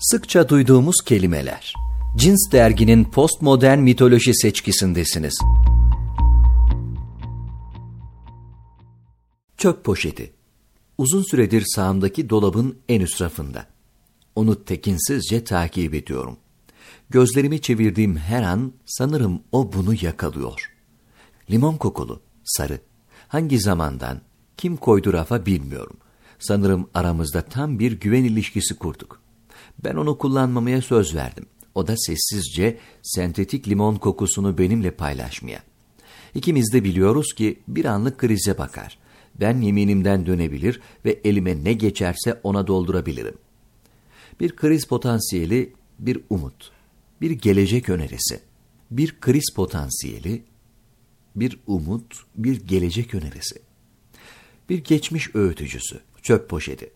Sıkça duyduğumuz kelimeler. Cins derginin postmodern mitoloji seçkisindesiniz. Çöp poşeti. Uzun süredir sağımdaki dolabın en üst rafında. Onu tekinsizce takip ediyorum. Gözlerimi çevirdiğim her an sanırım o bunu yakalıyor. Limon kokulu, sarı. Hangi zamandan, kim koydu rafa bilmiyorum. Sanırım aramızda tam bir güven ilişkisi kurduk. Ben onu kullanmamaya söz verdim. O da sessizce sentetik limon kokusunu benimle paylaşmaya. İkimiz de biliyoruz ki bir anlık krize bakar. Ben yeminimden dönebilir ve elime ne geçerse ona doldurabilirim. Bir kriz potansiyeli, bir umut, bir gelecek önerisi. Bir kriz potansiyeli, bir umut, bir gelecek önerisi. Bir geçmiş öğütücüsü, çöp poşeti.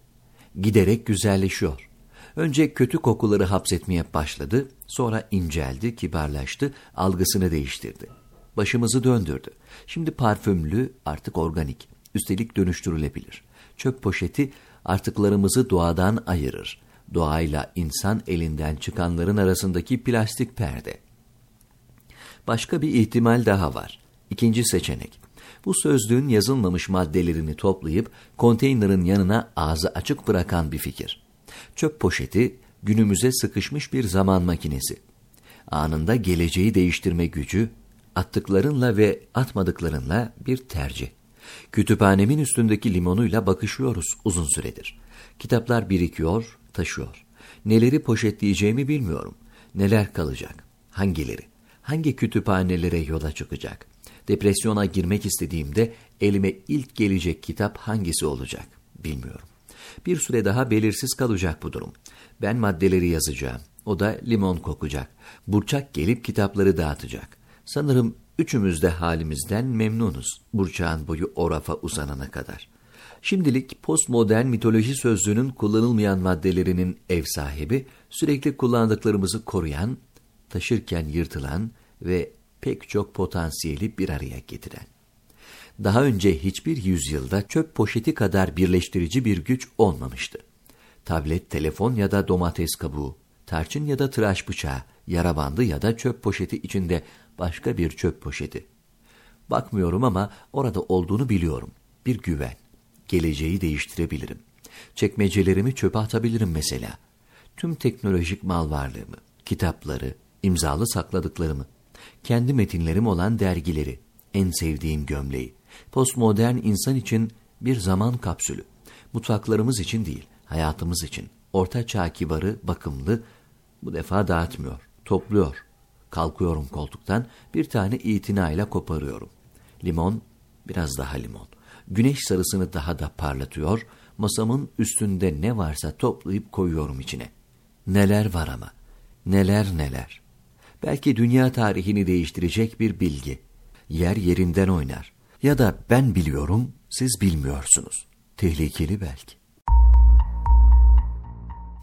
Giderek güzelleşiyor. Önce kötü kokuları hapsetmeye başladı, sonra inceldi, kibarlaştı, algısını değiştirdi. Başımızı döndürdü. Şimdi parfümlü, artık organik. Üstelik dönüştürülebilir. Çöp poşeti artıklarımızı doğadan ayırır. Doğayla insan elinden çıkanların arasındaki plastik perde. Başka bir ihtimal daha var. İkinci seçenek. Bu sözlüğün yazılmamış maddelerini toplayıp konteynerin yanına ağzı açık bırakan bir fikir. Çöp poşeti günümüze sıkışmış bir zaman makinesi. Anında geleceği değiştirme gücü, attıklarınla ve atmadıklarınla bir tercih. Kütüphanemin üstündeki limonuyla bakışıyoruz uzun süredir. Kitaplar birikiyor, taşıyor. Neleri poşetleyeceğimi bilmiyorum. Neler kalacak? Hangileri? Hangi kütüphanelere yola çıkacak? Depresyona girmek istediğimde elime ilk gelecek kitap hangisi olacak? Bilmiyorum. Bir süre daha belirsiz kalacak bu durum. Ben maddeleri yazacağım. O da limon kokacak. Burçak gelip kitapları dağıtacak. Sanırım üçümüz de halimizden memnunuz. Burçağın boyu o rafa uzanana kadar. Şimdilik postmodern mitoloji sözlüğünün kullanılmayan maddelerinin ev sahibi, sürekli kullandıklarımızı koruyan, taşırken yırtılan ve pek çok potansiyeli bir araya getiren. Daha önce hiçbir yüzyılda çöp poşeti kadar birleştirici bir güç olmamıştı. Tablet, telefon ya da domates kabuğu, tarçın ya da tıraş bıçağı, yara bandı ya da çöp poşeti içinde başka bir çöp poşeti. Bakmıyorum ama orada olduğunu biliyorum. Bir güven. Geleceği değiştirebilirim. Çekmecelerimi çöpe atabilirim mesela. Tüm teknolojik mal varlığımı, kitapları, imzalı sakladıklarımı, kendi metinlerim olan dergileri, en sevdiğim gömleği, postmodern insan için bir zaman kapsülü. Mutfaklarımız için değil, hayatımız için. Orta çağ kibarı, bakımlı, bu defa dağıtmıyor, topluyor. Kalkıyorum koltuktan, bir tane itinayla koparıyorum. Limon, biraz daha limon. Güneş sarısını daha da parlatıyor, masamın üstünde ne varsa toplayıp koyuyorum içine. Neler var ama, neler neler. Belki dünya tarihini değiştirecek bir bilgi. Yer yerinden oynar. Ya da ben biliyorum, siz bilmiyorsunuz. Tehlikeli belki.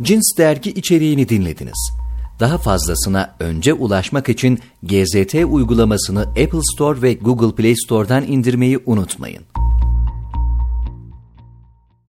Cins dergi içeriğini dinlediniz. Daha fazlasına önce ulaşmak için GZT uygulamasını Apple Store ve Google Play Store'dan indirmeyi unutmayın.